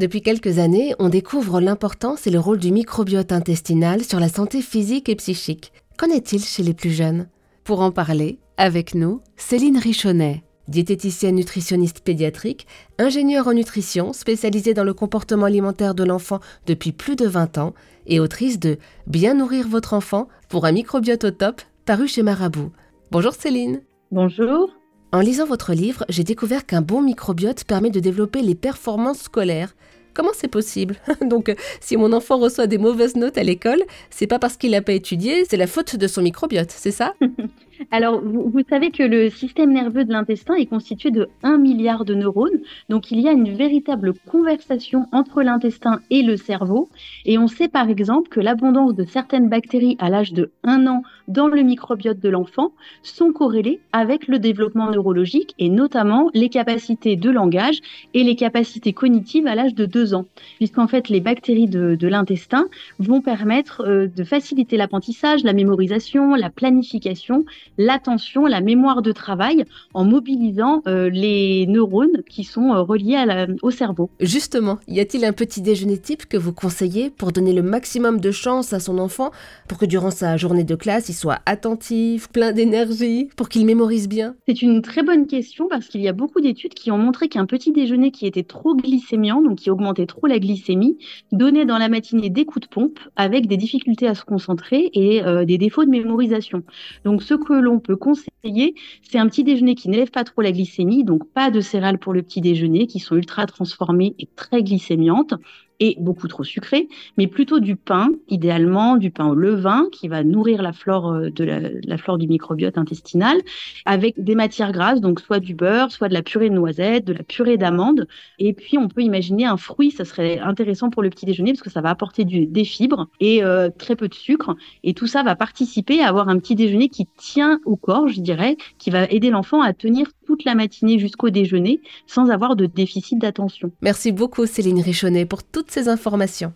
Depuis quelques années, on découvre l'importance et le rôle du microbiote intestinal sur la santé physique et psychique. Qu'en est-il chez les plus jeunes? Pour en parler, avec nous, Céline Richonnet, diététicienne nutritionniste pédiatrique, ingénieure en nutrition spécialisée dans le comportement alimentaire de l'enfant depuis plus de 20 ans et autrice de Bien nourrir votre enfant pour un microbiote au top, paru chez Marabout. Bonjour Céline. Bonjour. En lisant votre livre, j'ai découvert qu'un bon microbiote permet de développer les performances scolaires. Comment c'est possible? Donc, si mon enfant reçoit des mauvaises notes à l'école, c'est pas parce qu'il n'a pas étudié, c'est la faute de son microbiote, c'est ça? Alors, vous, savez que le système nerveux de l'intestin est constitué de 1 milliard de neurones. Donc, il y a une véritable conversation entre l'intestin et le cerveau. Et on sait par exemple que l'abondance de certaines bactéries à l'âge de 1 an dans le microbiote de l'enfant sont corrélées avec le développement neurologique et notamment les capacités de langage et les capacités cognitives à l'âge de 2 ans. Puisqu'en fait, les bactéries de, l'intestin vont permettre euh, de faciliter l'apprentissage, la mémorisation, la planification l'attention, la mémoire de travail en mobilisant euh, les neurones qui sont euh, reliés au cerveau. Justement, y a-t-il un petit déjeuner type que vous conseillez pour donner le maximum de chance à son enfant pour que durant sa journée de classe, il soit attentif, plein d'énergie, pour qu'il mémorise bien? C'est une très bonne question parce qu'il y a beaucoup d'études qui ont montré qu'un petit déjeuner qui était trop glycémiant, donc qui augmentait trop la glycémie, donnait dans la matinée des coups de pompe avec des difficultés à se concentrer et euh, des défauts de mémorisation. Donc ce que l'on peut conseiller, c'est un petit déjeuner qui n'élève pas trop la glycémie, donc pas de céréales pour le petit déjeuner qui sont ultra transformées et très glycémiantes et beaucoup trop sucré, mais plutôt du pain, idéalement du pain au levain qui va nourrir la flore euh, de la, flore du microbiote intestinal, avec des matières grasses, donc soit du beurre, soit de la purée de noisettes, de la purée d'amandes, et puis on peut imaginer un fruit, ça serait intéressant pour le petit déjeuner parce que ça va apporter des fibres et euh, très peu de sucre, et tout ça va participer à avoir un petit déjeuner qui tient au corps, je dirais, qui va aider l'enfant à tenir toute la matinée jusqu'au déjeuner sans avoir de déficit d'attention. Merci beaucoup Céline Richonnet pour toutes ces informations.